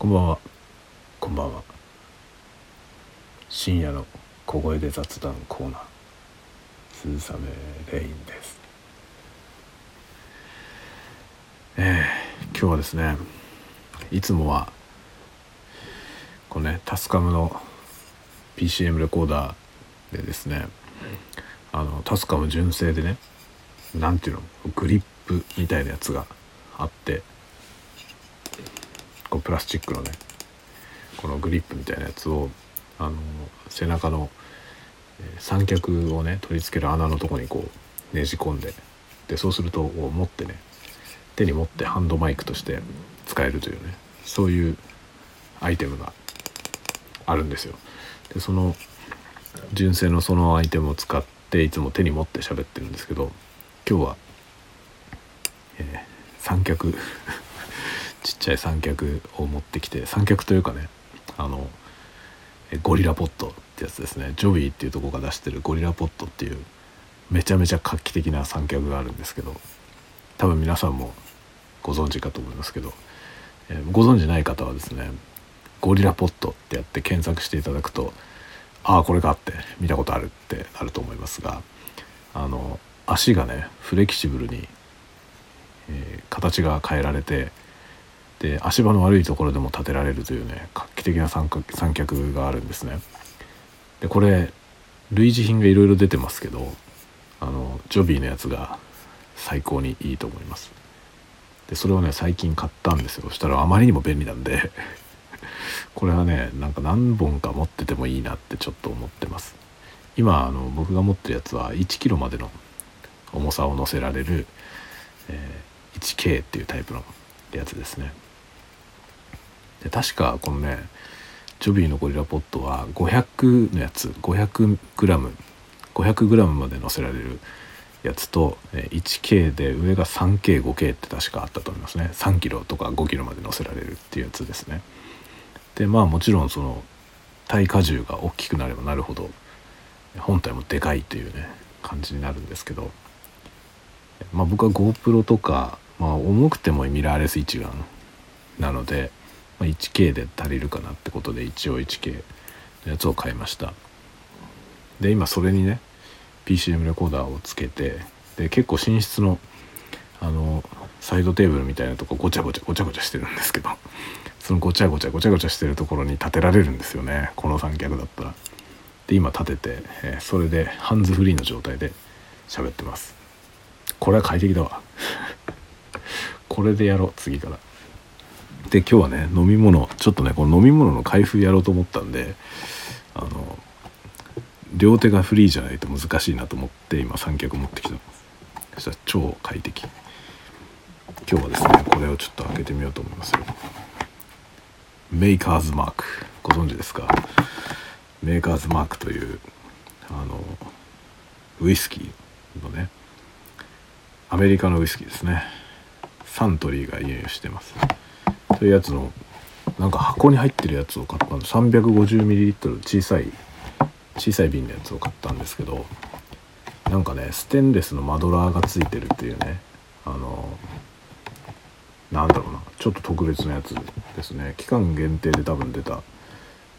こんばんは。こんばんは。深夜の小声で雑談コーナー。鈴雨レインです。えー、今日はですねいつもはこのねタスカムの PCM レコーダーでですねあのタスカム純正でねなんていうのグリップみたいなやつがあってこうプラスチックのねこのグリップみたいなやつをあの背中の三脚をね取り付ける穴のとこにこうねじ込んででそうすると持ってね手に持ってハンドマイクとして使えるというねそういうアイテムがあるんですよ。でその純正のそのアイテムを使っていつも手に持って喋ってるんですけど今日は、えー、三脚ちっちゃい三脚を持ってきて三脚というかねあのゴリラポットってやつですね。ジョビーっていうとこが出してるゴリラポットっていうめちゃめちゃ画期的な三脚があるんですけど多分皆さんもご存知かと思いますけど、えー、ご存知ない方はですねゴリラポットってやって検索していただくとああこれかって見たことあるってなると思いますがあの足がねフレキシブルに、えー、形が変えられてで足場の悪いところでも立てられるというね画期的な三三脚があるんですね。でこれ類似品がいろいろ出てますけどあのジョビーのやつが最高にいいと思います。でそれをね最近買ったんですよそしたらあまりにも便利なんで これはねなんか何本か持っててもいいなってちょっと思ってます今あの僕が持ってるやつは1 k g までの重さを乗せられる、えー、1K っていうタイプのやつですねで確かこのねジョビーのゴリラポットは500のやつ 500g500g まで乗せられるやつと 1K で上が 3K5K って確かあったと思いますね。3kg とか 5kg まで乗せられるっていうやつですね。でまあもちろんその耐荷重が大きくなればなるほど本体もでかいというね感じになるんですけどまあ僕は GoPro とか、まあ、重くてもミラーレス一眼なのでまあ、1K で足りるかなってことで一応 1K のやつを買いました。で今それにね PCM レコーダーをつけてで結構寝室のあのサイドテーブルみたいなとこごちゃごちゃごちゃごちゃしてるんですけど そのごちゃごちゃごちゃごちゃしてるところに立てられるんですよねこの三脚だったら。で今立てて、えー、それでハンズフリーの状態で喋ってます。これは快適だわ。これでやろう次から。で今日はね飲み物ちょっとねこの飲み物の開封やろうと思ったんであの両手がフリーじゃないと難しいなと思って今三脚持ってきた。そしたら超快適。今日はですねこれをちょっと開けてみようと思いますよ。メーカーズマーク。ご存知ですか？メーカーズマークというあのウイスキーのねアメリカのウイスキーですね。サントリーが輸入してます。そういうやつのなんか箱に入ってるやつを買ったの 350ml 小さい小さい瓶のやつを買ったんですけどなんかねステンレスのマドラーがついてるっていうねあのなんだろうなちょっと特別なやつですね。期間限定で多分出た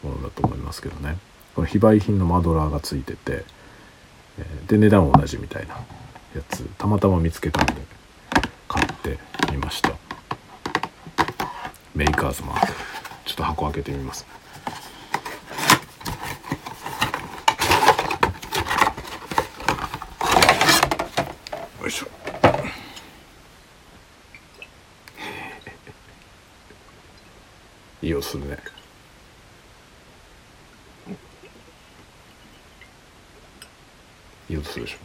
ものだと思いますけどね。この非売品のマドラーがついててで値段同じみたいなやつたまたま見つけたんで買ってみました。メーカーズマークちょっと箱開けてみます。よいしょ。いい音するね。いい音するでしょ。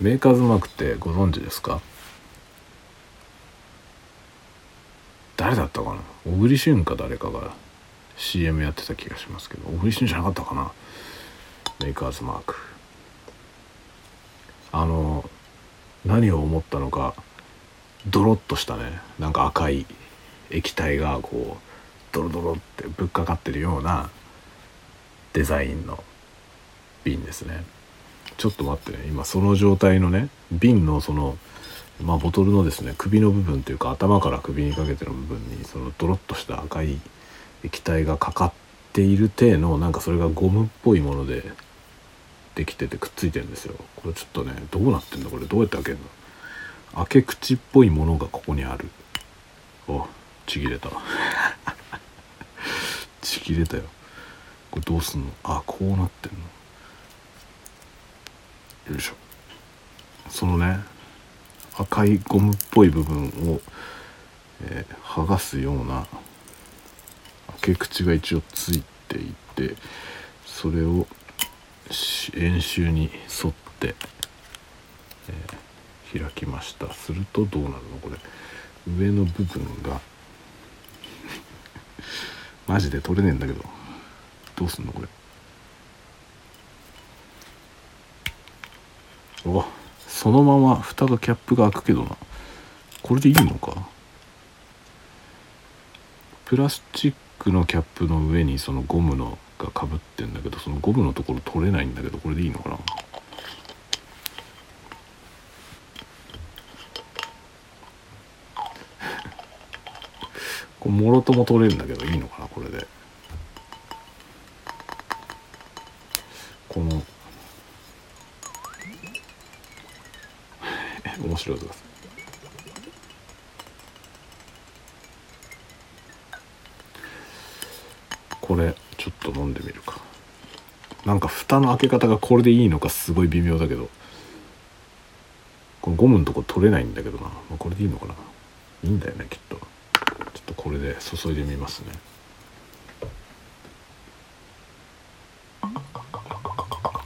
メーカーズマークってご存知ですか誰だったかな小栗旬か誰かが CM やってた気がしますけど小栗旬じゃなかったかな？メーカーズマーク。あの何を思ったのかドロッとしたね。なんか赤い液体がこうドロドロってぶっかかってるようなデザインの瓶ですね。ちょっと待ってね。今その状態のね瓶のそのまあ、ボトルのですね首の部分というか頭から首にかけての部分にそのドロッとした赤い液体がかかっている体のなんかそれがゴムっぽいものでできててくっついてるんですよ。これちょっとねどうなってんだ？これどうやって開けるの？開け口っぽいものがここにある。おちぎれた。ちぎれたよ。これどうすんの？あこうなってんの。よいしょ。そのね赤いゴムっぽい部分を、えー、剥がすような開け口が一応ついていてそれを円周に沿って、えー、開きました。するとどうなるの？これ上の部分が マジで取れねえんだけどどうすんのこれ？おそのまま蓋がキャップが開くけどな。これでいいのか？プラスチックのキャップの上にそのゴムのがかぶってんだけどそのゴムのところ取れないんだけどこれでいいのかな？もろとも取れるんだけどいいのかな？これで。この面白い音がすこれちょっと飲んでみるか。なんか蓋の開け方がこれでいいのかすごい微妙だけど。このゴムのとこ取れないんだけどな、まあ、これでいいのかな。いいんだよねきっと。ちょっとこれで注いでみますね。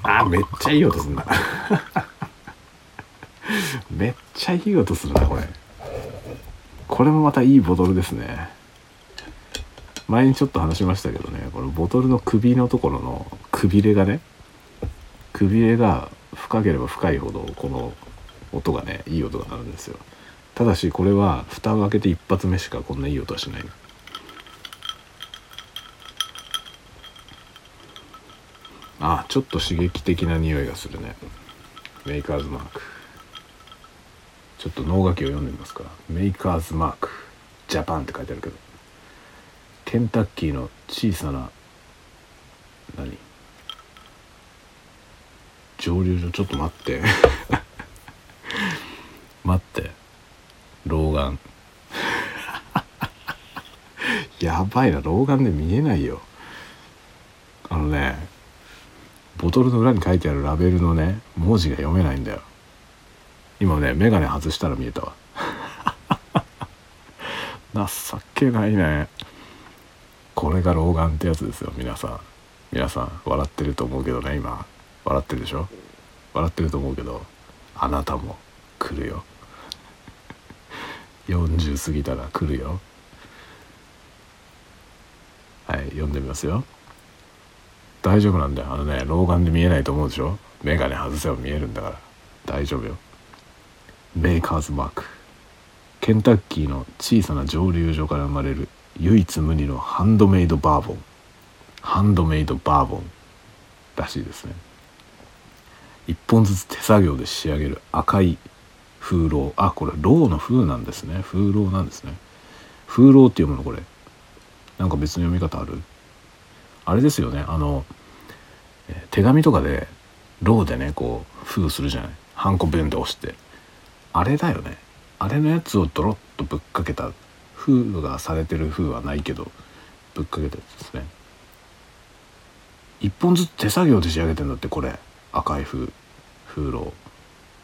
あめっちゃいい音すんな。めっちゃいい音するなこれ。これもまたいいボトルですね。前にちょっと話しましたけどねこのボトルの首のところのくびれがねくびれが深ければ深いほどこの音がねいい音が鳴るんですよ。ただしこれは蓋を開けて一発目しかこんないい音はしない。あちょっと刺激的な匂いがするね。メーカーズマーク。ちょっと脳書きを読んでみますかメーカーズマークジャパンって書いてあるけど。ケンタッキーの小さな何？蒸留所？ちょっと待って。待って。老眼。やばいな。老眼で見えないよ。あのねボトルの裏に書いてあるラベルのね文字が読めないんだよ。今ね眼鏡外したら見えたわ。情けないね。これが老眼ってやつですよ皆さん。皆さん笑ってると思うけどね今。笑ってるでしょ？笑ってると思うけどあなたも来るよ。40過ぎたら来るよ。はい読んでみますよ。大丈夫なんだよ。あのね老眼で見えないと思うでしょ？眼鏡外せば見えるんだから。大丈夫よ。メーカーズマークケンタッキーの小さな蒸留所から生まれる唯一無二のハンドメイドバーボン。ハンドメイドバーボン。らしいですね。一本ずつ手作業で仕上げる赤い風浪あこれローの風なんですね。風浪なんですね。風浪って読むのこれ。なんか別の読み方ある？あれですよね。あの手紙とかでローでねこう封するじゃない。ハンコペンで押して。あれだよね。あれのやつをドロッとぶっかけた封がされてる封はないけどぶっかけたやつですね。一本ずつ手作業で仕上げてんだってこれ。赤い封風浪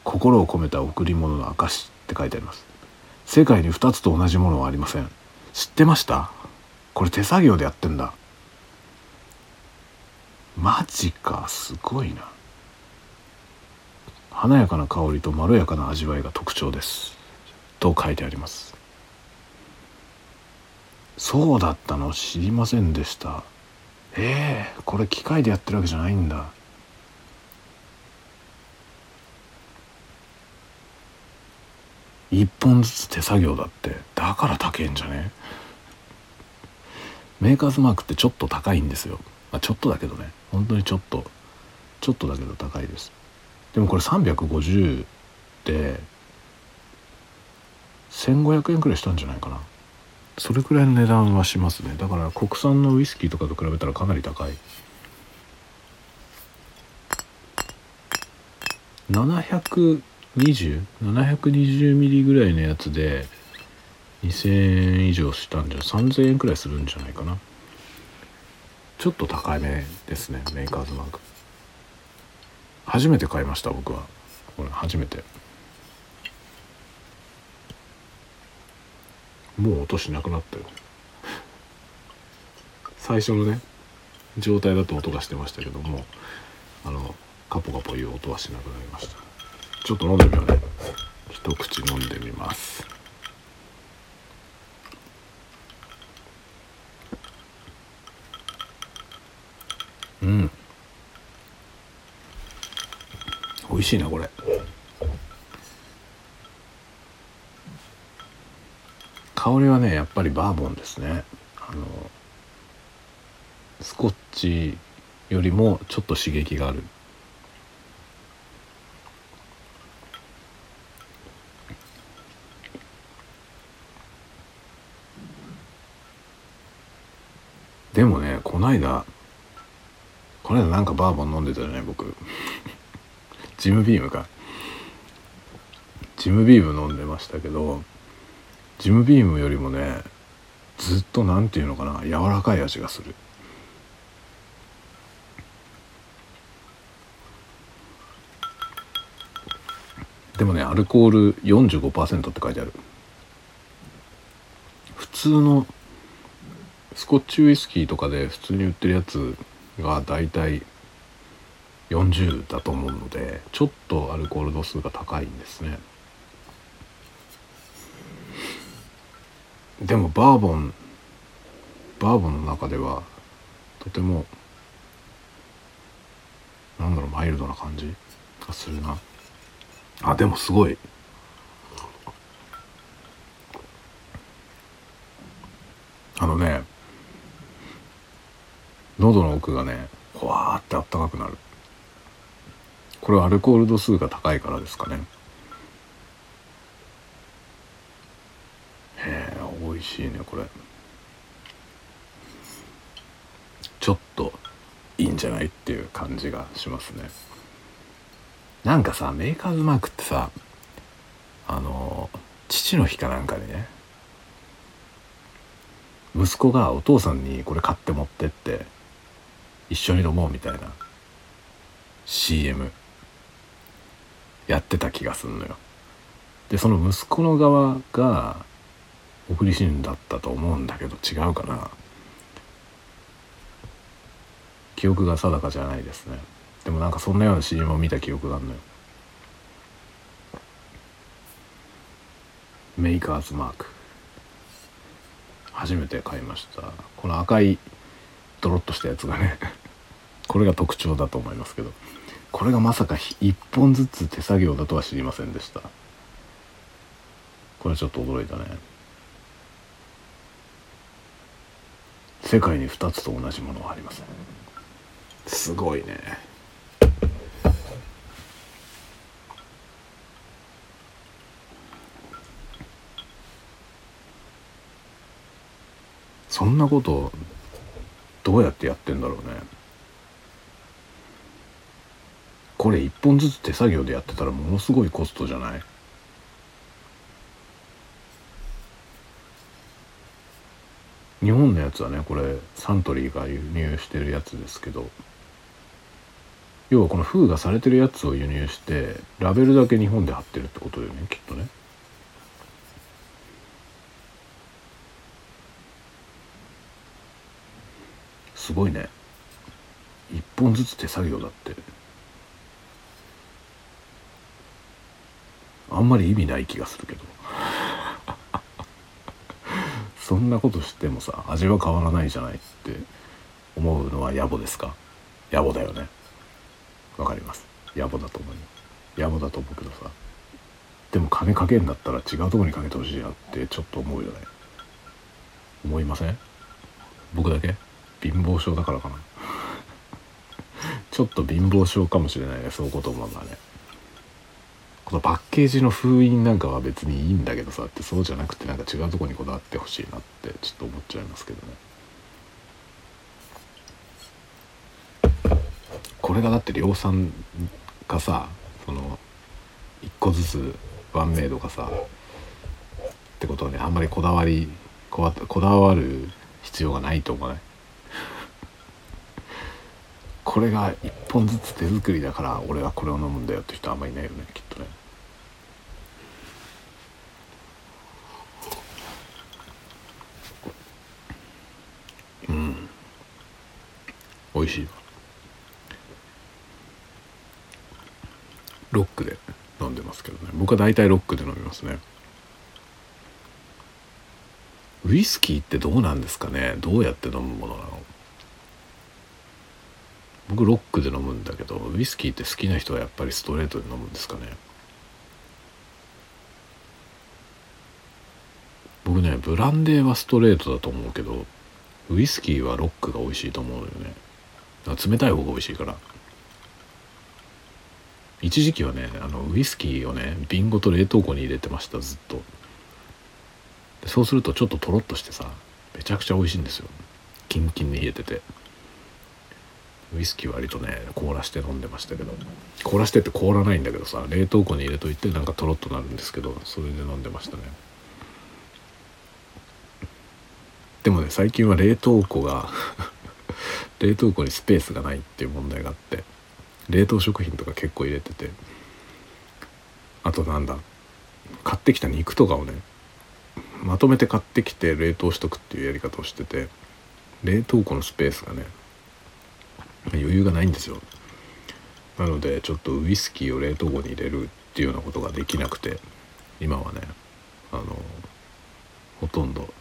心を込めた贈り物の証って書いてあります。世界に2つと同じものはありません。知ってました？これ手作業でやってんだ。マジか。すごいな。華やかな香りとまろやかな味わいが特徴です。と書いてあります。そうだったの？知りませんでした。ええー、これ機械でやってるわけじゃないんだ。一本ずつ手作業だって。だから高えんじゃね？メーカーズマークってちょっと高いんですよ、まあ、ちょっとだけどね。本当にちょっと。ちょっとだけど高いです。でもこれ350で1500円くらいしたんじゃないかな。それくらいの値段はしますね。だから国産のウイスキーとかと比べたらかなり高い。720720ミリぐらいのやつで2000円以上したんじゃ3000円くらいするんじゃないかな。ちょっと高めですねメーカーズマーク。初めて買いました僕は。これ初めて。もう音しなくなったよ。最初のね状態だと音がしてましたけどもあのカポカポいう音はしなくなりました。ちょっと飲んでみようね。一口飲んでみます。うん。美味しいなこれ。香りはねやっぱりバーボンですね。あのスコッチよりもちょっと刺激がある。でもねこないだこの間なんかバーボン飲んでたじゃない僕。ジムビームか。ジムビーム飲んでましたけどジムビームよりもねずっと何て言うのかな柔らかい味がする。でもねアルコール45%って書いてある。普通のスコッチウイスキーとかで普通に売ってるやつがだいたい40だと思うのでちょっとアルコール度数が高いんですね。でもバーボンバーボンの中ではとてもなんだろうマイルドな感じがするな。あでもすごい。あのね喉の奥がねほわーってあったかくなる。これはアルコール度数が高いからですかね。へえ美味しいねこれ。ちょっといいんじゃないっていう感じがしますね。なんかさメーカーズマークってさあの父の日かなんかにね息子がお父さんにこれ買って持ってって一緒に飲もうみたいな CM やってた気がすんのよ。でその息子の側が小栗旬だったと思うんだけど違うかな。記憶が定かじゃないですね。でもなんかそんなような CM を見た記憶があるのよ。メーカーズマーク。初めて買いました。この赤いドロッとしたやつがね。これが特徴だと思いますけど。これがまさか1本ずつ手作業だとは知りませんでした。これちょっと驚いたね。世界に2つと同じものはありません。すごいね。そんなことどうやってやってんだろうね。これ一本ずつ手作業でやってたらものすごいコストじゃない？日本のやつはねこれサントリーが輸入してるやつですけど要はこの封がされてるやつを輸入してラベルだけ日本で貼ってるってことだよねきっとね。すごいね。一本ずつ手作業だって。あんまり意味ない気がするけど。そんなことしてもさ味は変わらないじゃないって思うのは野暮ですか？野暮だよね。わかります。野暮だと思います野暮だと思うけどさ。でも金かけんだったら違うとこにかけてほしいなってちょっと思うよね。思いません？僕だけ？貧乏症だからかな。ちょっと貧乏症かもしれないねそういうこと思うのはね。のパッケージの封印なんかは別にいいんだけどさってそうじゃなくてなんか違うとこにこだわってほしいなってちょっと思っちゃいますけどね。これがだって量産かさその1個ずつワンメイドがさってことはねあんまりこだわりこわこだわる必要がないと思わない？これが1本ずつ手作りだから俺はこれを飲むんだよって人あんまりいないよねきっとね。美味しい。ロックで飲んでますけどね。僕は大体ロックで飲みますね。ウイスキーってどうなんですかね？どうやって飲むものなの？僕ロックで飲むんだけどウイスキーって好きな人はやっぱりストレートで飲むんですかね？僕ねブランデーはストレートだと思うけどウイスキーはロックが美味しいと思うよね。冷たい方が美味しいから。一時期はねあのウイスキーをね瓶ごと冷凍庫に入れてましたずっと。そうするとちょっととろっとしてさめちゃくちゃ美味しいんですよ。キンキンに冷えてて。ウイスキー割とね凍らして飲んでましたけど。凍らしてって凍らないんだけどさ冷凍庫に入れといてなんかとろっとなるんですけどそれで飲んでましたね。でもね最近は冷凍庫が冷凍庫にスペースがないっていう問題があって冷凍食品とか結構入れててあとなんだ買ってきた肉とかをねまとめて買ってきて冷凍しとくっていうやり方をしてて冷凍庫のスペースがね余裕がないんですよ。なのでちょっとウイスキーを冷凍庫に入れるっていうようなことができなくて今はねあのほとんど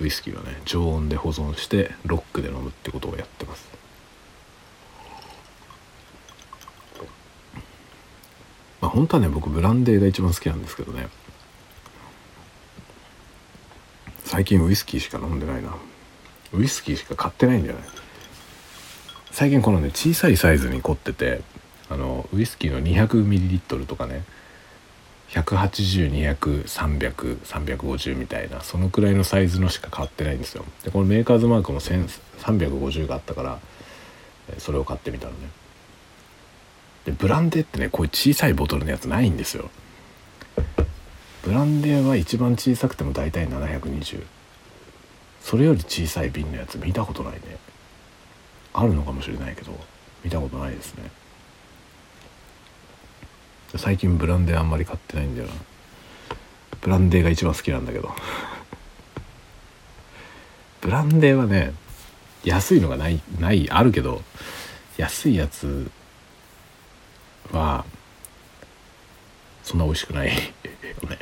ウイスキーはね常温で保存してロックで飲むってことをやってます。まあ本当はね僕ブランデーが一番好きなんですけどね。最近ウイスキーしか飲んでないな。ウイスキーしか買ってないんじゃない最近このね小さいサイズに凝っててあのウイスキーの 200ml とかね180200300350みたいなそのくらいのサイズのしか買ってないんですよ。でこのメーカーズマークも1350があったからそれを買ってみたのね。でブランデーってねこういう小さいボトルのやつないんですよ。ブランデーは一番小さくても大体720それより小さい瓶のやつ見たことないね。あるのかもしれないけど見たことないですね。最近ブランデーあんまり買ってないんだよな。ブランデーが一番好きなんだけど。ブランデーはね安いのがないないあるけど安いやつはそんな美味しくない。よね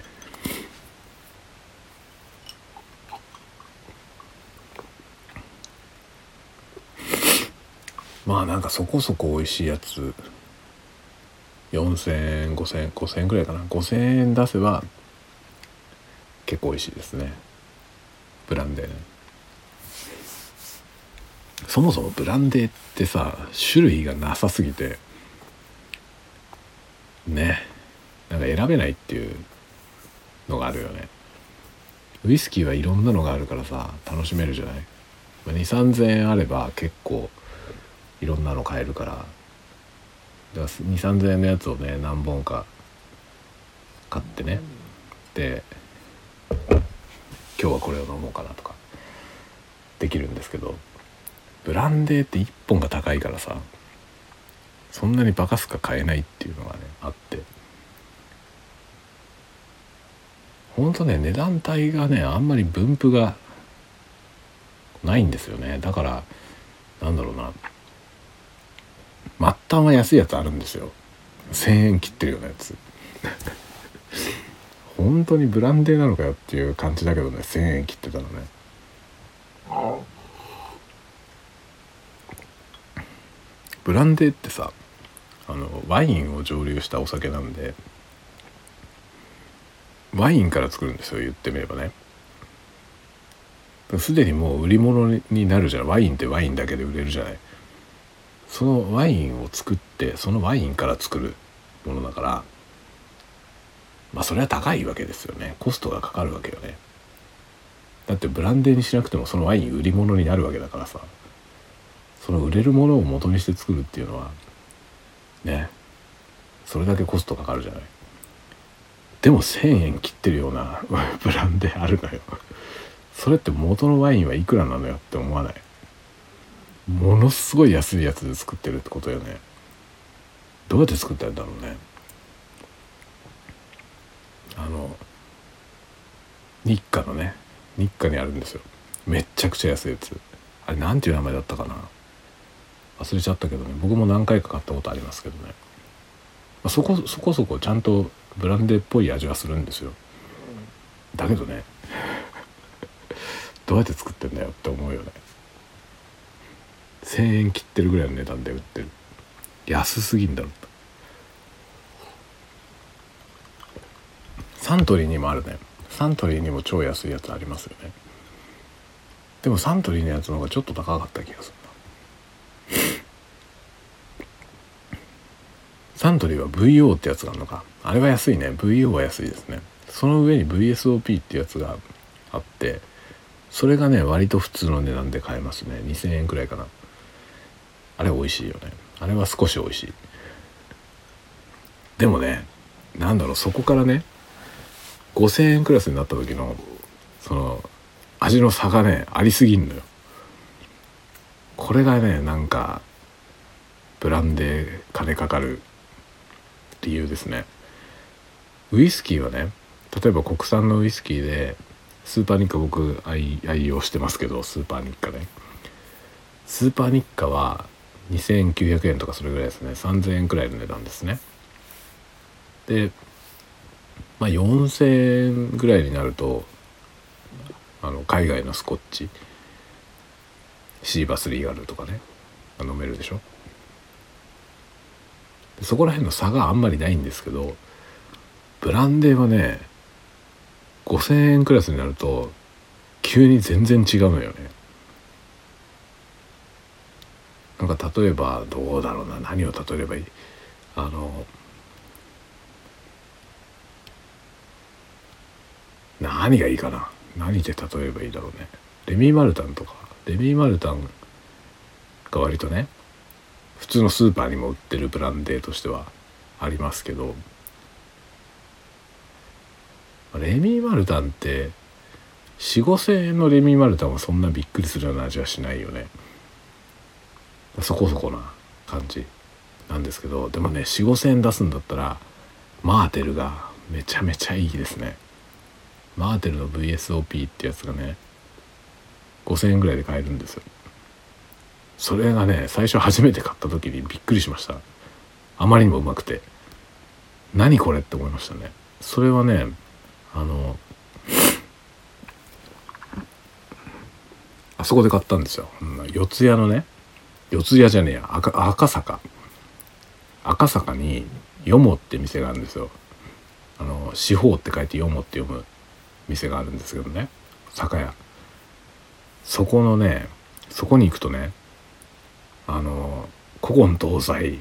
まあなんかそこそこ美味しいやつ4,000円5,000円5,000円ぐらいかな。5,000円出せば結構美味しいですね。ブランデー。ねそもそもブランデーってさ種類がなさすぎてね。なんか選べないっていうのがあるよね。ウイスキーはいろんなのがあるからさ楽しめるじゃない。2,3,000円あれば結構いろんなの買えるから2,3,000円のやつをね何本か買ってね。で今日はこれを飲もうかなとかできるんですけどブランデーって1本が高いからさそんなにバカすか買えないっていうのがねあって。ほんとね値段帯がねあんまり分布がないんですよね。だからなんだろうな末端は安いやつあるんですよ。1,000円切ってるようなやつ。本当にブランデーなのかよっていう感じだけどね1,000円切ってたのね。ブランデーってさあのワインを蒸留したお酒なんでワインから作るんですよ言ってみればね。すでにもう売り物になるじゃん。ワインってワインだけで売れるじゃない。そのワインを作ってそのワインから作るものだからまあそれは高いわけですよね。コストがかかるわけよね。だってブランデーにしなくてもそのワイン売り物になるわけだからさ。その売れるものを元にして作るっていうのはね。それだけコストかかるじゃない。でも1,000円切ってるような ブランデーあるのよ。それって元のワインはいくらなのよって思わない？ものすごい安いやつで作ってるってことよね。どうやって作ったんだろうね。あの日課のね。日課にあるんですよ。めっちゃくちゃ安いやつ。あれなんていう名前だったかな。忘れちゃったけどね。僕も何回か買ったことありますけどね、そこそこそこちゃんとブランデーっぽい味はするんですよ。だけどね。どうやって作ってんだよって思うよね。1,000円切ってるぐらいの値段で売ってる。安すぎんだろサントリーにもあるね。サントリーにも超安いやつありますよね。でもサントリーのやつの方がちょっと高かった気がするな。サントリーは VO ってやつがあるのか。あれは安いね。VO は安いですね。その上に VSOP ってやつがあってそれがね割と普通の値段で買えますね。2000円くらいかな。あれ美味しいよね。あれは少し美味しい。でもねなんだろうそこからね5,000円クラスになった時のその味の差がねありすぎんのよ。これがねなんかブランデー金かかる理由ですね。ウイスキーはね例えば国産のウイスキーでスーパーニッカ僕愛愛用してますけどスーパーニッカね。スーパーニッカは2900円とかそれぐらいですね。3000円くらいの値段ですね。でまあ4000円ぐらいになるとあの海外のスコッチシーバスリーガルとかね飲めるでしょ？そこら辺の差があんまりないんですけどブランデーはね5,000円クラスになると急に全然違うのよね。なんか例えばどうだろうな何を例えればいい？あの何がいいかな？何で例えばいいだろうね？レミー・マルタンとかレミー・マルタンが割とね普通のスーパーにも売ってるブランデーとしてはありますけどレミー・マルタンって4 5千円のレミー・マルタンはそんなびっくりするような味はしないよね。そこそこな感じなんですけどでもね4 5千円出すんだったらマーテルがめちゃめちゃいいですね。マーテルの VSOP ってやつがね5,000円ぐらいで買えるんですよ。それがね最初初めて買った時にびっくりしました。あまりにもうまくて。何これって思いましたね。それはねあのあそこで買ったんですよ。四谷のね四谷じゃねえや。赤赤坂。赤坂に「よも」って店があるんですよ。あの四方って書いて「よも」って読む店があるんですけどね。酒屋。そこのねそこに行くとねあの古今東西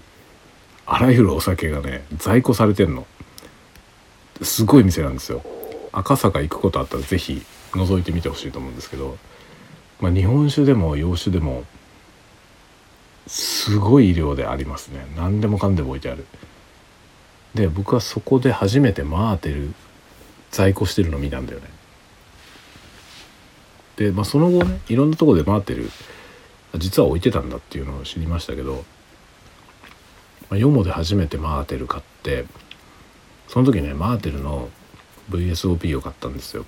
あらゆるお酒がね在庫されてんの。すごい店なんですよ。赤坂行くことあったら是非覗いてみてほしいと思うんですけど、まあ、日本酒でも洋酒でもすごい量でありますね。何でもかんでも置いてある。で僕はそこで初めてマーテル在庫してるの見たんだよね。で、まあ、その後ねいろんなとこでマーテル実は置いてたんだっていうのを知りましたけど、まあ、ヨモで初めてマーテル買ってその時ねマーテルの VSOP を買ったんですよ。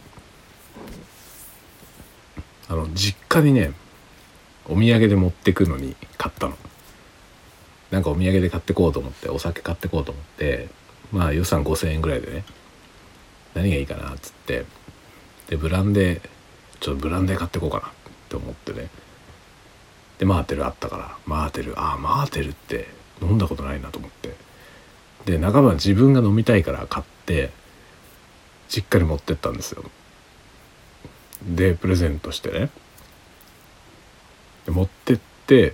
あの実家にねお土産で持ってくのに買ったの。なんかお土産で買ってこうと思ってお酒買ってこうと思ってまあ予算5,000円ぐらいでね何がいいかなっつってでブランデーちょっとブランデー買ってこうかなって思ってね。でマーテルあったからマーテルああマーテルって飲んだことないなと思って。で半ば自分が飲みたいから買って実家に持ってったんですよ。でプレゼントしてね。で持ってって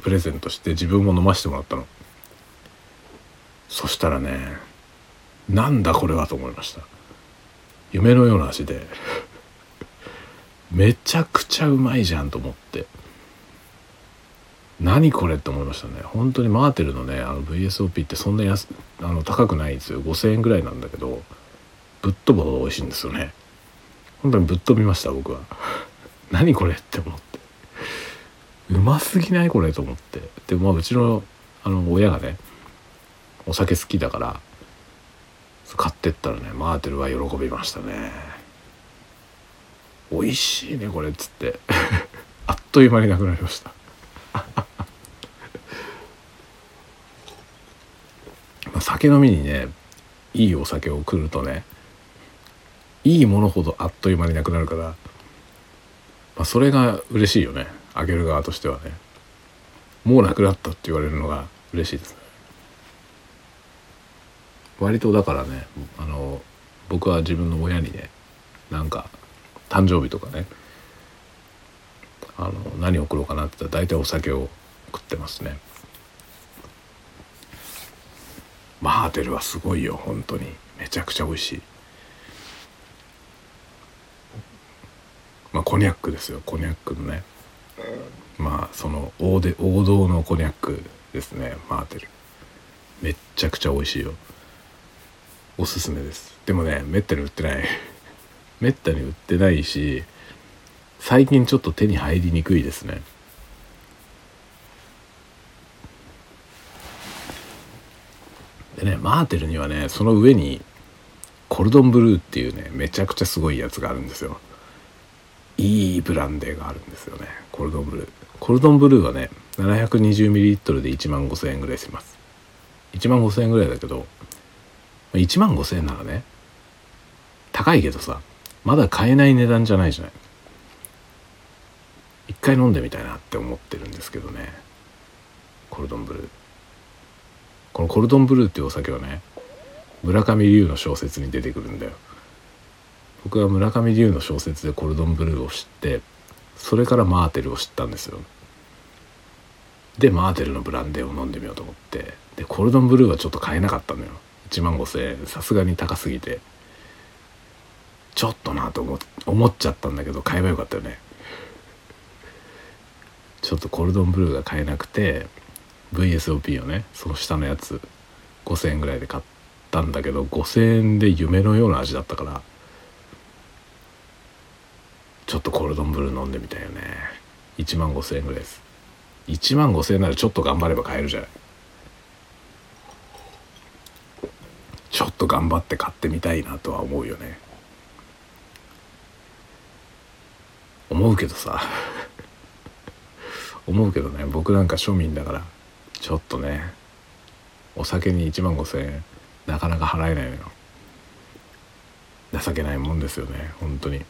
プレゼントして自分も飲ましてもらったの。そしたらねなんだこれはと思いました。夢のような味でめちゃくちゃうまいじゃんと思って。何これって思いましたね。本当にマーテルのねあの VSOP ってそんな安あの高くないんですよ。5000円ぐらいなんだけどぶっ飛ぶほど美味しいんですよね。本当にぶっ飛びました僕は。何これって思って。うますぎないこれと思って。でまあうちのあの親がねお酒好きだから買ってったらねマーテルは喜びましたね。美味しいねこれっつって。あっという間になくなりました。まあ酒飲みにねいいお酒を来るとねいいものほどあっという間になくなるから、まあ、それが嬉しいよね。あげる側としてはねもうなくなったって言われるのが嬉しいですね。割とだからねあの僕は自分の親にねなんか誕生日とかねあの何送ろうかなって言ったら大体お酒を食ってますね。マーテルはすごいよ本当に。めちゃくちゃ美味しい。まあコニャックですよコニャックのね。まあその王で王道のコニャックですね。マーテル。めっちゃくちゃ美味しいよ。おすすめです。でもねめったに売ってない。めったに売ってないし最近ちょっと手に入りにくいですね。でねマーテルにはねその上にコルドンブルーっていうねめちゃくちゃすごいやつがあるんですよ。いいブランデーがあるんですよね。コルドンブルー。コルドンブルーはね 720ml で1万5000円ぐらいします。1万5000円ぐらいだけど1万5000円ならね高いけどさまだ買えない値段じゃないじゃない。一回飲んでみたいなって思ってるんですけどね。コルドンブルー。このコルドンブルーっていうお酒はね村上龍の小説に出てくるんだよ。僕は村上龍の小説でコルドンブルーを知ってそれからマーテルを知ったんですよ。でマーテルのブランデーを飲んでみようと思って。でコルドンブルーはちょっと買えなかったのよ。1万5,000円さすがに高すぎて。ちょっとなと思思っちゃったんだけど買えばよかったよね。ちょっとコルドンブルーが買えなくて VSOP をねその下のやつ5,000円ぐらいで買ったんだけど5,000円で夢のような味だったからちょっとコールドンブルー飲んでみたいよね。1万5,000円ぐらいです。1万5,000円ならちょっと頑張れば買えるじゃない。ちょっと頑張って買ってみたいなとは思うよね。思うけどさ。思うけどね。僕なんか庶民だからちょっとねお酒に1万5,000円なかなか払えないのよ。情けないもんですよね。本当に。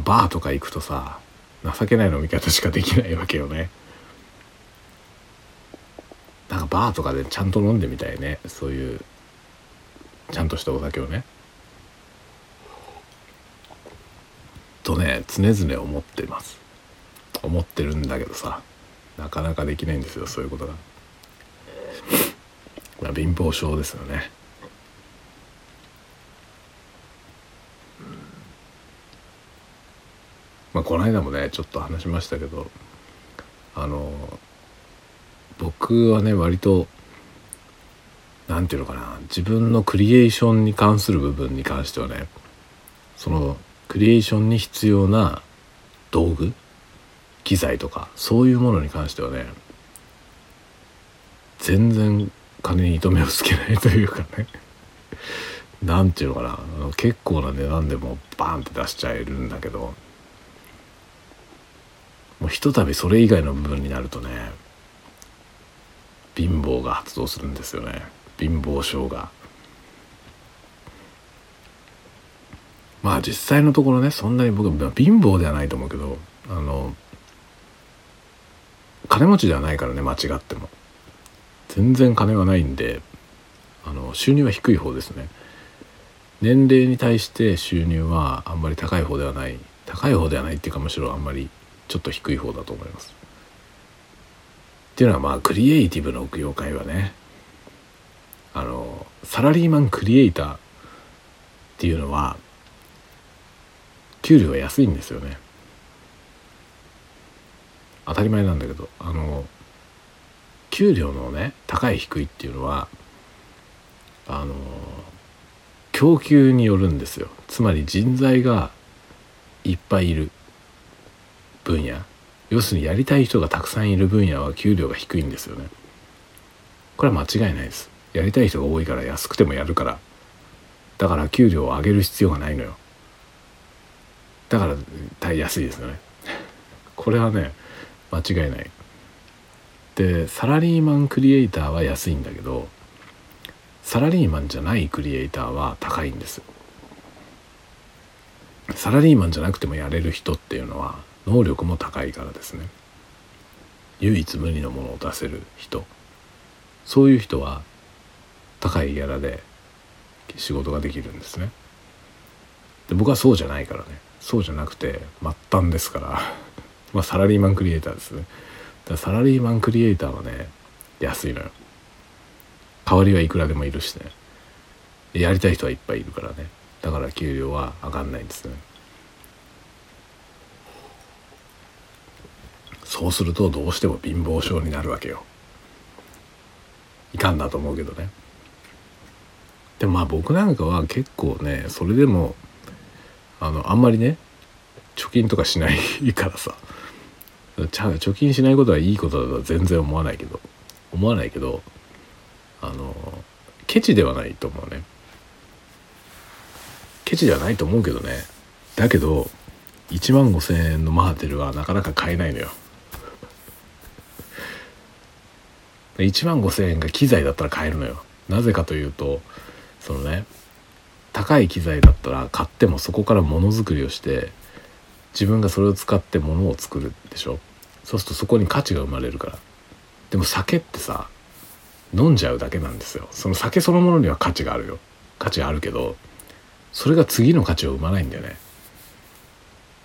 バーとか行くとさ情けない飲み方しかできないわけよね。なんかバーとかでちゃんと飲んでみたいね。そういうちゃんとしたお酒をね。とね常々思ってます。思ってるんだけどさなかなかできないんですよそういうことが。まあ貧乏症ですよね。まあこの間もねちょっと話しましたけどあの僕はね割と何て言うのかな自分のクリエーションに関する部分に関してはねそのクリエーションに必要な道具機材とかそういうものに関してはね全然金に糸目をつけないというかね何て言うのかな結構な値段でもバーンって出しちゃえるんだけどもうひとたびそれ以外の部分になるとね貧乏が発動するんですよね。貧乏症が。まあ実際のところねそんなに僕は貧乏ではないと思うけどあの金持ちではないからね間違っても。全然金はないんであの収入は低い方ですね。年齢に対して収入はあんまり高い方ではない。高い方ではないっていうかむしろあんまりちょっと低い方だと思います。っていうのはまあクリエイティブの業界はねあのサラリーマンクリエイターっていうのは給料が安いんですよね。当たり前なんだけどあの給料のね高い低いっていうのはあの供給によるんですよ。つまり人材がいっぱいいる。分野。要するにやりたい人がたくさんいる分野は給料が低いんですよね。これは間違いないです。やりたい人が多いから安くてもやるから。だから給料を上げる必要がないのよ。だから安いですよね。これはね間違いない。でサラリーマンクリエイターは安いんだけどサラリーマンじゃないクリエイターは高いんですサラリーマンじゃなくてもやれる人っていうのは能力も高いからですね。唯一無二のものを出せる人。そういう人は高いギャラで仕事ができるんですね。で僕はそうじゃないからね。そうじゃなくて末端ですから。まあサラリーマンクリエイターですね。だサラリーマンクリエイターはね安いのよ。代わりはいくらでもいるしね。やりたい人はいっぱいいるからね。だから給料は上がんないんですね。そうするとどうしても貧乏症になるわけよ。いかんだと思うけどね。でもまあ僕なんかは結構ねそれでもあのあんまりね貯金とかしないからさ。貯金しないことはいいことだとは全然思わないけど思わないけどあのケチではないと思うね。ケチではないと思うけどね。だけど1万5,000円のマーテルはなかなか買えないのよ。1万5,000円が機材だったら買えるのよ。なぜかというとそのね高い機材だったら買ってもそこからものづくりをして自分がそれを使ってものを作るでしょ。そうするとそこに価値が生まれるから。でも酒ってさ飲んじゃうだけなんですよ。その酒そのものには価値があるよ。価値があるけどそれが次の価値を生まないんだよね。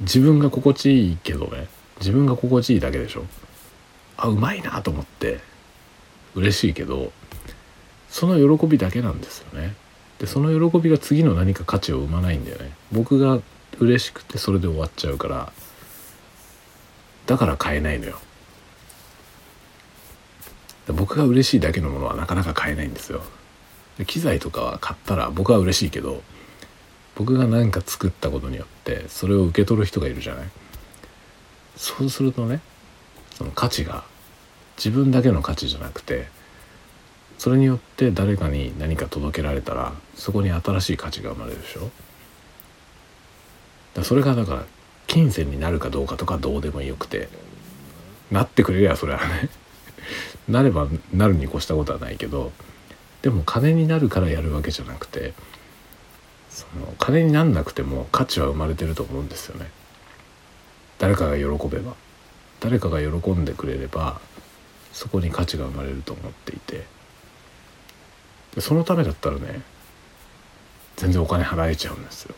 自分が心地いいけどね。自分が心地いいだけでしょ。あうまいなと思って嬉しいけどその喜びだけなんですよね。でその喜びが次の何か価値を生まないんだよね。僕が嬉しくてそれで終わっちゃうからだから買えないのよ。僕が嬉しいだけのものはなかなか買えないんですよ。機材とかは買ったら僕は嬉しいけど僕が何か作ったことによってそれを受け取る人がいるじゃない。そうするとねその価値が自分だけの価値じゃなくてそれによって誰かに何か届けられたらそこに新しい価値が生まれるでしょ？だそれがだから金銭になるかどうかとかどうでもよくてなってくれりゃそれはね なればなるに越したことはないけどでも金になるからやるわけじゃなくてその金になんなくても価値は生まれてると思うんですよね。誰かが喜べば誰かが喜んでくれればそこに価値が生まれると思っていて。でそのためだったらね全然お金払えちゃうんですよ。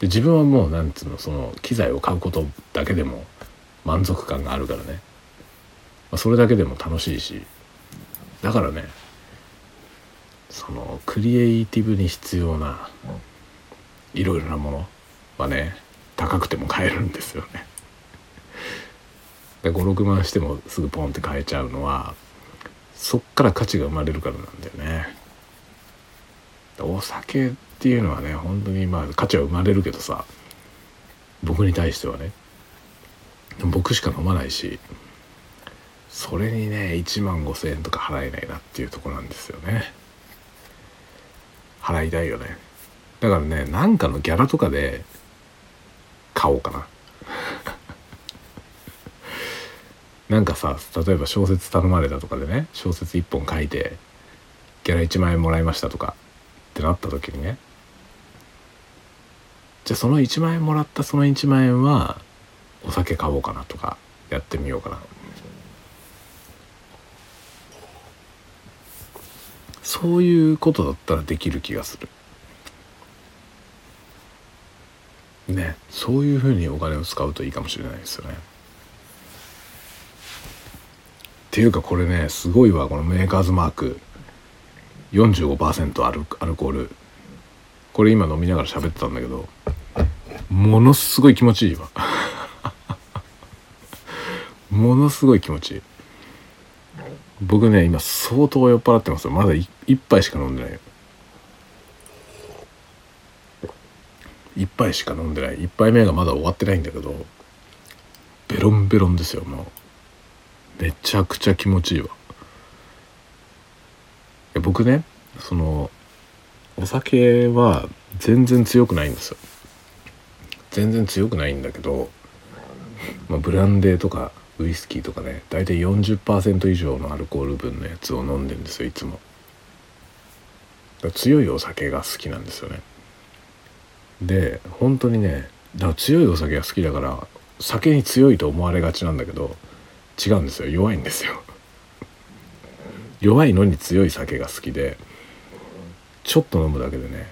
で自分はもうなんつうのその機材を買うことだけでも満足感があるからね、まあ、それだけでも楽しいし。だからねそのクリエイティブに必要ないろいろなものはね高くても買えるんですよね。56万してもすぐポンって買えちゃうのはそっから価値が生まれるからなんだよね。お酒っていうのはね本当にまあ価値は生まれるけどさ僕に対してはね僕しか飲まないしそれにね1万5,000円とか払えないなっていうとこなんですよね。払いたいよね。だからねなんかのギャラとかで買おうかな。なんかさ例えば小説頼まれたとかでね小説1本書いてギャラ1万円もらいましたとかってなった時にね。じゃあその1万円もらったその1万円はお酒買おうかなとかやってみようかな。そういうことだったらできる気がする。ねそういうふうにお金を使うといいかもしれないですよね。っていうかこれねすごいわこのメーカーズマーク。45%アルアルコール。これ今飲みながら喋ってたんだけどものすごい気持ちいいわ。ものすごい気持ちいい。僕ね今相当酔っ払ってますよ。まだ一杯しか飲んでないよ。一杯しか飲んでない。一杯目がまだ終わってないんだけどベロンベロンですよもう。めちゃくちゃ気持ちいいわ。僕ねそのお酒は全然強くないんですよ。全然強くないんだけど、まあ、ブランデーとかウイスキーとかね大体40%以上のアルコール分のやつを飲んでるんですよいつも。強いお酒が好きなんですよね。で本当にねだから強いお酒が好きだから酒に強いと思われがちなんだけど違うんですよ。弱いんですよ。弱いのに強い酒が好きでちょっと飲むだけでね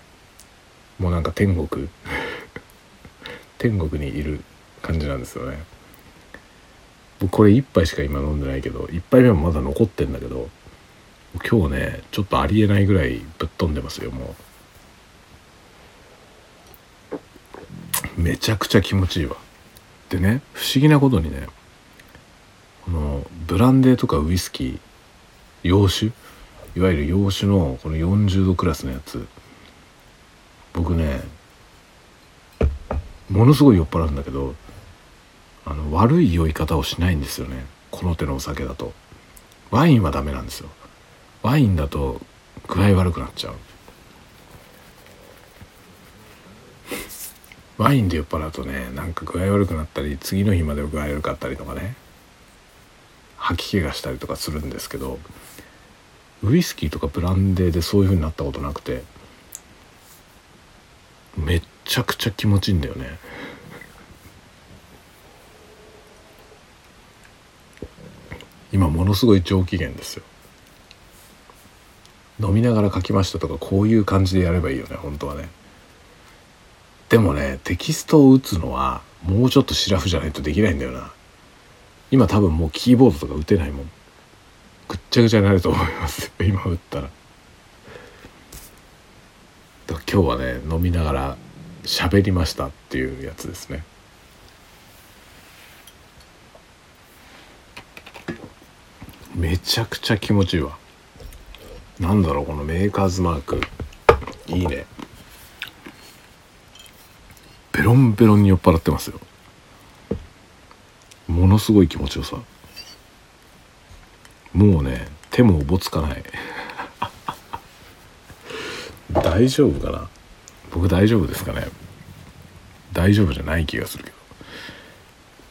もうなんか天国。天国にいる感じなんですよね。僕これ1杯しか今飲んでないけど1杯目もまだ残ってんだけど今日ねちょっとありえないぐらいぶっ飛んでますよもう。めちゃくちゃ気持ちいいわ。でね不思議なことにねのブランデーとかウイスキー洋酒？いわゆる洋酒のこの40度クラスのやつ。僕ねものすごい酔っ払うんだけどあの悪い酔い方をしないんですよね。この手のお酒だと。ワインはダメなんですよ。ワインだと具合悪くなっちゃう。ワインで酔っ払うとねなんか具合悪くなったり次の日まで具合悪かったりとかね。吐き気がしたりとかするんですけどウイスキーとかブランデーでそういう風になったことなくてめっちゃくちゃ気持ちいいんだよね。今ものすごい上機嫌ですよ。飲みながら書きましたとかこういう感じでやればいいよね本当はね。でもねテキストを打つのはもうちょっとシラフじゃないとできないんだよな。今多分もうキーボードとか打てないもん。ぐっちゃぐちゃになると思います。今打ったら。今日はね飲みながら喋りましたっていうやつですね。めちゃくちゃ気持ちいいわ。なんだろうこのメーカーズマーク。いいね。ベロンベロンに酔っ払ってますよ。ものすごい気持ちよさ。もうね手もおぼつかない。大丈夫かな？僕大丈夫ですかね？大丈夫じゃない気がするけど。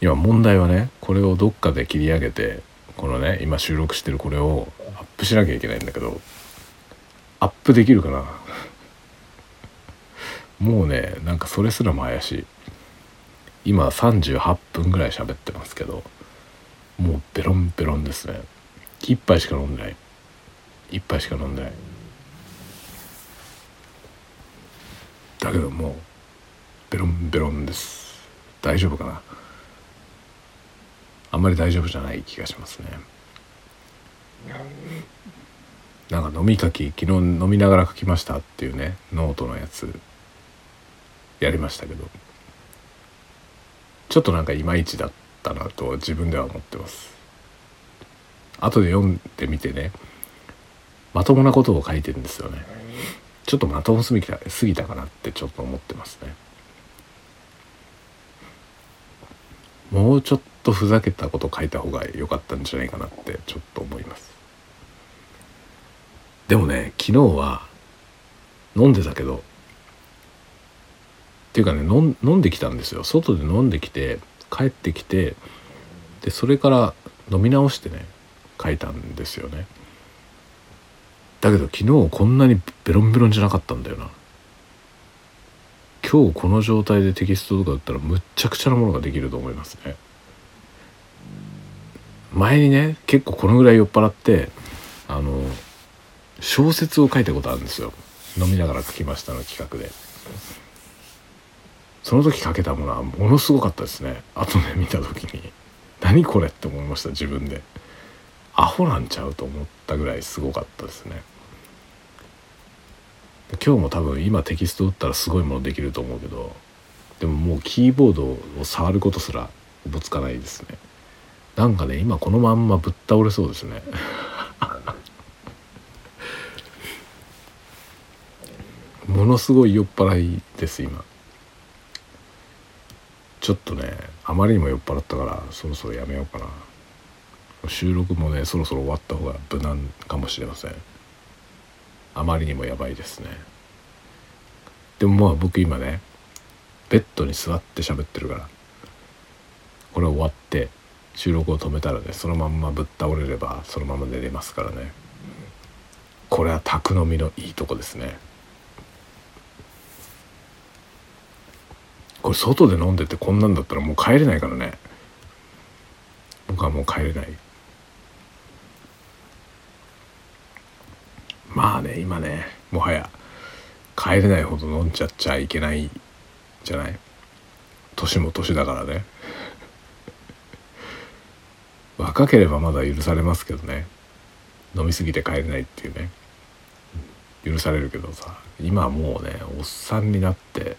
今問題はねこれをどっかで切り上げてこのね今収録してるこれをアップしなきゃいけないんだけどアップできるかな？もうねなんかそれすらも怪しい。今38分ぐらい喋ってますけどもうベロンベロンですね。1杯しか飲んでない。1杯しか飲んでない。だけどもうベロンベロンです。大丈夫かな？あんまり大丈夫じゃない気がしますね。なんか飲み書き昨日飲みながら書きましたっていうねノートのやつやりましたけど。ちょっとなんかいまいちだったなと自分では思ってます。後で読んでみてねまともなことを書いてるんですよね。ちょっとまともすぎたすぎたかなってちょっと思ってますね。もうちょっとふざけたこと書いた方が良かったんじゃないかなってちょっと思います。でもね昨日は飲んでたけどっていうかね飲んできたんですよ。外で飲んできて帰ってきてでそれから飲み直してね書いたんですよね。だけど昨日こんなにベロンベロンじゃなかったんだよな。今日この状態でテキストとか打ったらむっちゃくちゃなものができると思いますね。前にね結構このぐらい酔っ払ってあの小説を書いたことあるんですよ。飲みながら書きましたの企画で。その時書けたものはものすごかったですね。後で見た時に。何これって思いました自分で。アホなんちゃうと思ったぐらいすごかったですね。今日も多分今テキスト打ったらすごいものできると思うけどでももうキーボードを触ることすらおぼつかないですね。なんかね今このまんまぶっ倒れそうですね。ものすごい酔っ払いです今。ちょっとねあまりにも酔っ払ったからそろそろやめようかな。収録もねそろそろ終わった方が無難かもしれません。あまりにもやばいですね。でもまあ僕今ねベッドに座って喋ってるからこれ終わって収録を止めたらねそのまんまぶっ倒れればそのまま寝れますからね。これは宅飲みのいいとこですね。これ外で飲んでてこんなんだったらもう帰れないからね。僕はもう帰れない。まあね今ねもはや帰れないほど飲んじゃっちゃいけないじゃない？年も年だからね。若ければまだ許されますけどね。飲み過ぎて帰れないっていうね。許されるけどさ今はもうねおっさんになって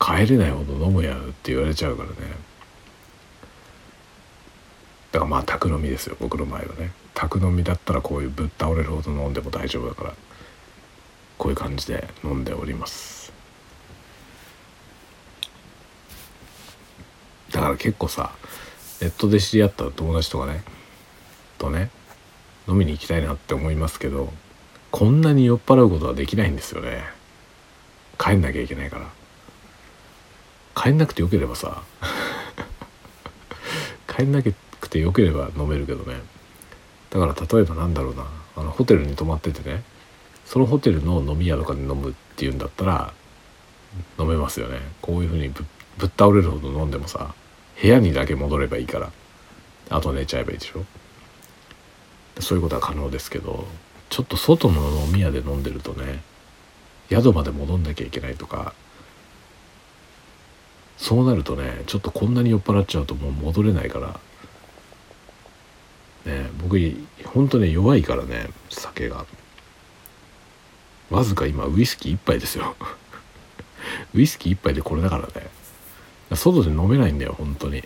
帰れないほど飲むやんって言われちゃうからね。だからまあ宅飲みですよ僕の場合はね。宅飲みだったらこういうぶっ倒れるほど飲んでも大丈夫だから。こういう感じで飲んでおります。だから結構さネットで知り合った友達とかねとね飲みに行きたいなって思いますけどこんなに酔っ払うことはできないんですよね。帰んなきゃいけないから。帰んなくてよければさ。帰んなくてよければ飲めるけどね。だから例えばなんだろうな。あのホテルに泊まっててね。そのホテルの飲み屋とかで飲むっていうんだったら飲めますよね。こういうふうにぶぶっ倒れるほど飲んでもさ部屋にだけ戻ればいいから。あと寝ちゃえばいいでしょ。そういうことは可能ですけどちょっと外の飲み屋で飲んでるとね宿まで戻んなきゃいけないとかそうなるとねちょっとこんなに酔っ払っちゃうともう戻れないから。ね僕本当ね弱いからね酒が。わずか今ウイスキー1杯ですよ。ウイスキー1 杯でこれだからね。外で飲めないんだよ本当に。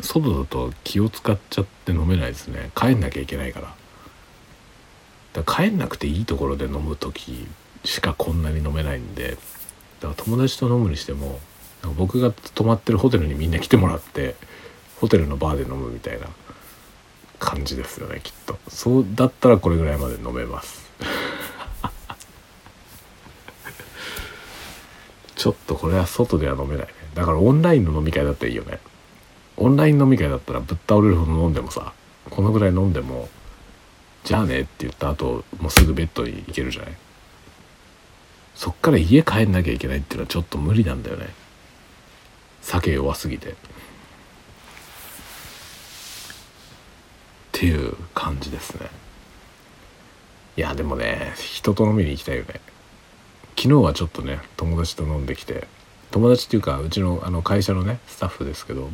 外だと気を使っちゃって飲めないですね。帰んなきゃいけないから。だから帰んなくていいところで飲む時しかこんなに飲めないんで。だから友達と飲むにしても僕が泊まってるホテルにみんな来てもらってホテルのバーで飲むみたいな感じですよねきっと。そうだったらこれぐらいまで飲めます。ちょっとこれは外では飲めないね。だからオンラインの飲み会だったらいいよね。オンライン飲み会だったらぶっ倒れるほど飲んでもさこのぐらい飲んでもじゃあねって言った後もうすぐベッドに行けるじゃない。そっから家帰んなきゃいけないっていうのはちょっと無理なんだよね。酒弱すぎて。っていう感じですね。いやでもね人と飲みに行きたいよね。昨日はちょっとね友達と飲んできて友達っていうかうちのあの会社のねスタッフですけど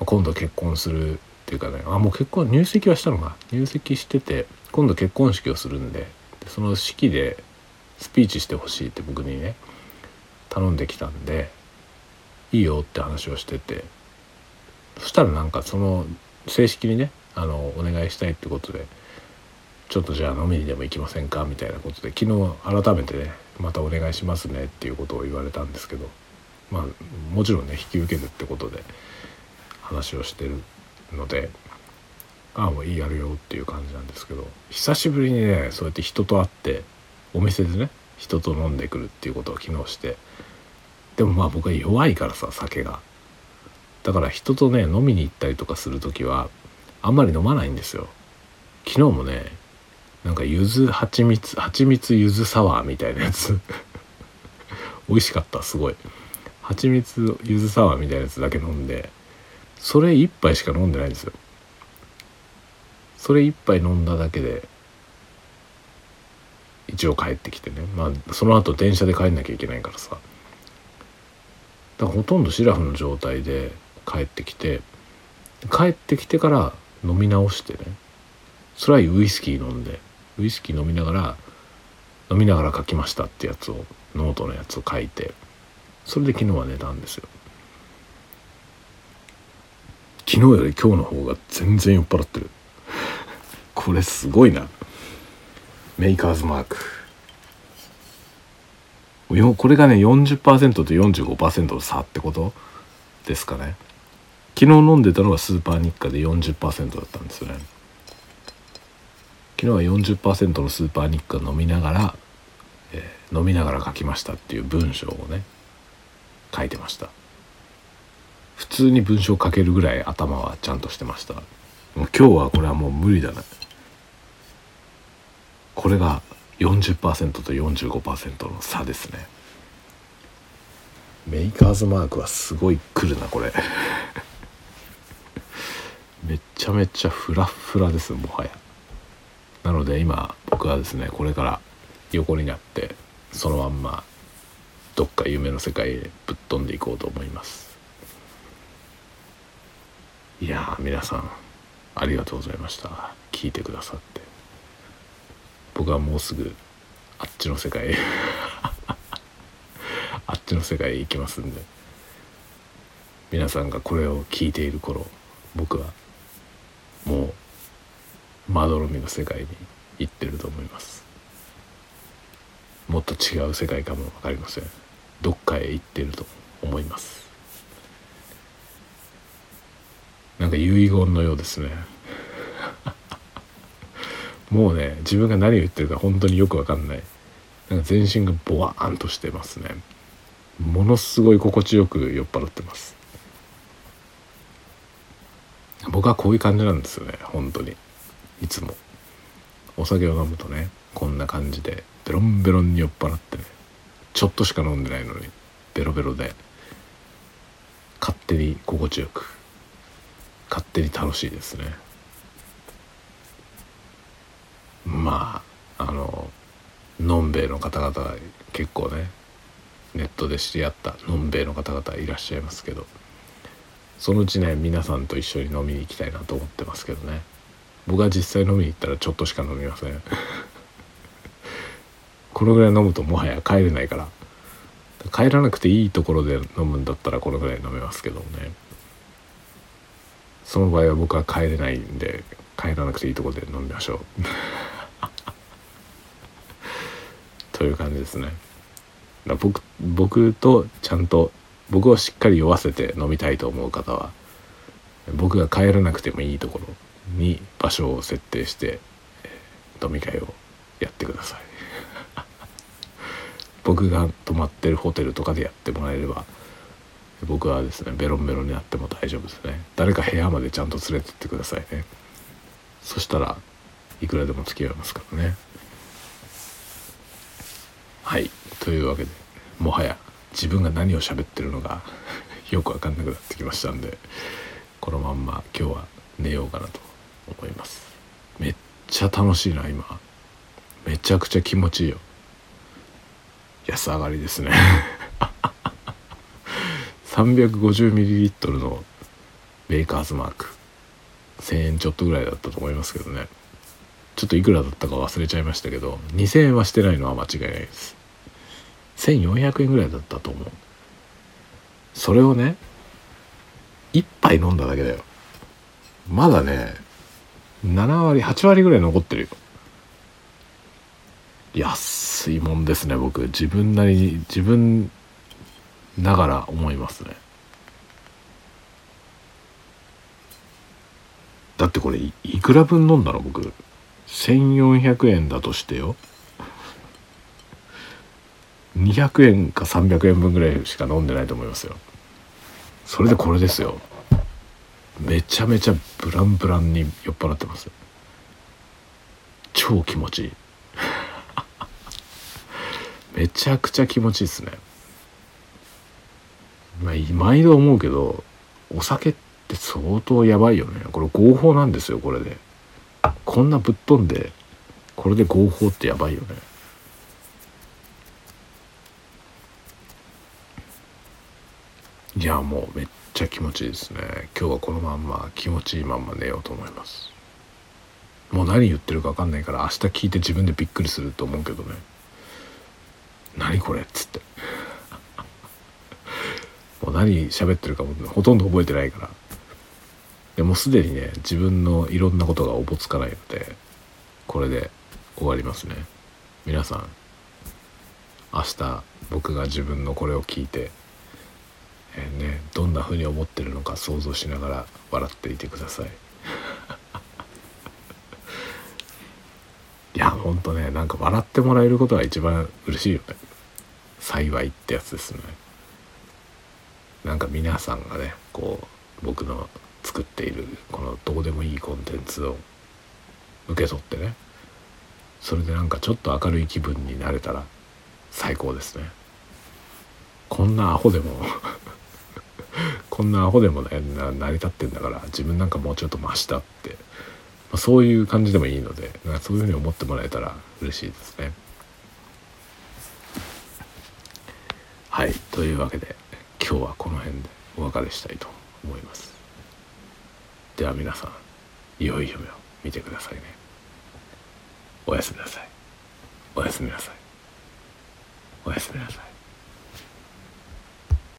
今度結婚するっていうかねあもう結婚入籍はしたのか。入籍してて今度結婚式をするんでその式でスピーチしてほしいって僕にね頼んできたんでいいよって話をしてて。そしたらなんかその正式にねあのお願いしたいってことでちょっとじゃあ飲みにでも行きませんかみたいなことで昨日改めてねまたお願いしますねっていうことを言われたんですけどまあもちろんね引き受けるってことで話をしてるのでああもういいやるよっていう感じなんですけど久しぶりにねそうやって人と会ってお店でね人と飲んでくるっていうことを昨日してでもまあ僕は弱いからさ酒が。だから人とね飲みに行ったりとかする時はあんまり飲まないんですよ。昨日もねなんか柚子蜂蜜蜂蜜柚子サワーみたいなやつ。美味しかったすごい。蜂蜜柚子サワーみたいなやつだけ飲んでそれ一杯しか飲んでないんですよ。それ一杯飲んだだけで一応帰ってきてね。まあその後電車で帰んなきゃいけないからさ。だほとんどシラフの状態で帰ってきて帰ってきてから飲み直してね。それはウイスキー飲んでウイスキー飲みながら飲みながら書きましたってやつをノートのやつを書いてそれで昨日は寝たんですよ。昨日より今日の方が全然酔っ払ってる。これすごいな。メーカーズマーク。よこれがね40%と45%の差ってこと？ですかね。昨日飲んでたのがスーパー日課で40%だったんですよね。昨日は40%のスーパー日課飲みながら、えー、飲みながら書きましたっていう文章をね書いてました。普通に文章書けるぐらい頭はちゃんとしてました。もう今日はこれはもう無理だな。これが40%と45%の差ですね。メーカーズマークはすごい来るなこれ。めちゃめちゃフラフラですもはや。なので今僕はですねこれから横になってそのまんまどっか夢の世界へぶっ飛んでいこうと思います。いや皆さんありがとうございました。聞いてくださって。僕はもうすぐあっちの世界 あっちの世界へ行きますんで皆さんがこれを聞いている頃僕はもうまどろみの世界に行ってると思います。もっと違う世界かも分かりません。どっかへ行ってると思います。なんか遺言のようですね。もうね自分が何を言ってるか本当によくわかんない。なんか全身がボワーンとしてますね。ものすごい心地よく酔っ払ってます。僕はこういう感じなんですよね本当に。いつも。お酒を飲むとねこんな感じでベロンベロンに酔っ払ってねちょっとしか飲んでないのにベロベロで勝手に心地よく勝手に楽しいですね。まああののんべえの方々結構ねネットで知り合ったのんべえの方々いらっしゃいますけどそのうちね皆さんと一緒に飲みに行きたいなと思ってますけどね。僕は実際飲みに行ったらちょっとしか飲みません。このぐらい飲むともはや帰れないから。帰らなくていいところで飲むんだったらこのぐらい飲めますけどね。その場合は僕は帰れないんで帰らなくていいとこで飲みましょう。という感じですね。僕僕とちゃんと僕をしっかり酔わせて飲みたいと思う方は僕が帰らなくてもいいところに場所を設定して飲み会をやってください。僕が泊まってるホテルとかでやってもらえれば僕はですねベロンベロンになっても大丈夫ですね。誰か部屋までちゃんと連れてってくださいね。そしたらいくらでも付き合いますからね。はい。というわけでもはや自分が何を喋ってるのが よく分かんなくなってきましたんでこのまんま今日は寝ようかなと思います。めっちゃ楽しいな今。めちゃくちゃ気持ちいいよ。安上がりですね。350ml のベーカーズマーク。1000円ちょっとぐらいだったと思いますけどね。ちょっといくらだったか忘れちゃいましたけど2000円はしてないのは間違いないです。1400円ぐらいだったと思う。それをね1杯飲んだだけだよ。まだね7割8割ぐらい残ってるよ。安いもんですね僕。自分なりに自分ながら思いますね。だってこれいくら分飲んだの？僕。1400円だとしてよ。200円か300円分ぐらいしか飲んでないと思いますよ。それでこれですよ。めちゃめちゃブランブランに酔っ払ってます超気持ちいい。めちゃくちゃ気持ちいいですね。まあ毎度思うけどお酒って相当やばいよね。これ合法なんですよこれで。こんなぶっ飛んでこれで合法ってやばいよね。いやもうめっちゃ気持ちいいですね。今日はこのまんま気持ちいいまんま寝ようと思います。もう何言ってるか分かんないから明日聞いて自分でびっくりすると思うけどね「何これ?」っつって。もう何喋ってるかもほとんど覚えてないから。でもうすでにね自分のいろんなことがおぼつかないのでこれで終わりますね。皆さん明日僕が自分のこれを聞いて、えー、ね、どんな風に思ってるのか想像しながら笑っていてください。いやほんとねなんか笑ってもらえることが一番嬉しいよね。幸いってやつですね。なんか皆さんがねこう僕の作っているこのどうでもいいコンテンツを受け取ってね。それでなんかちょっと明るい気分になれたら最高ですね。こんなアホでも こんなアホでもね成り立ってんだから自分なんかもうちょっとマシだって、まあ、そういう感じでもいいのでなんかそういうふうに思ってもらえたら嬉しいですね。はい。というわけで今日はこの辺でお別れしたいと思います。では皆さん良い夢を見てくださいね。おやすみなさい。おやすみなさい。おやすみなさい。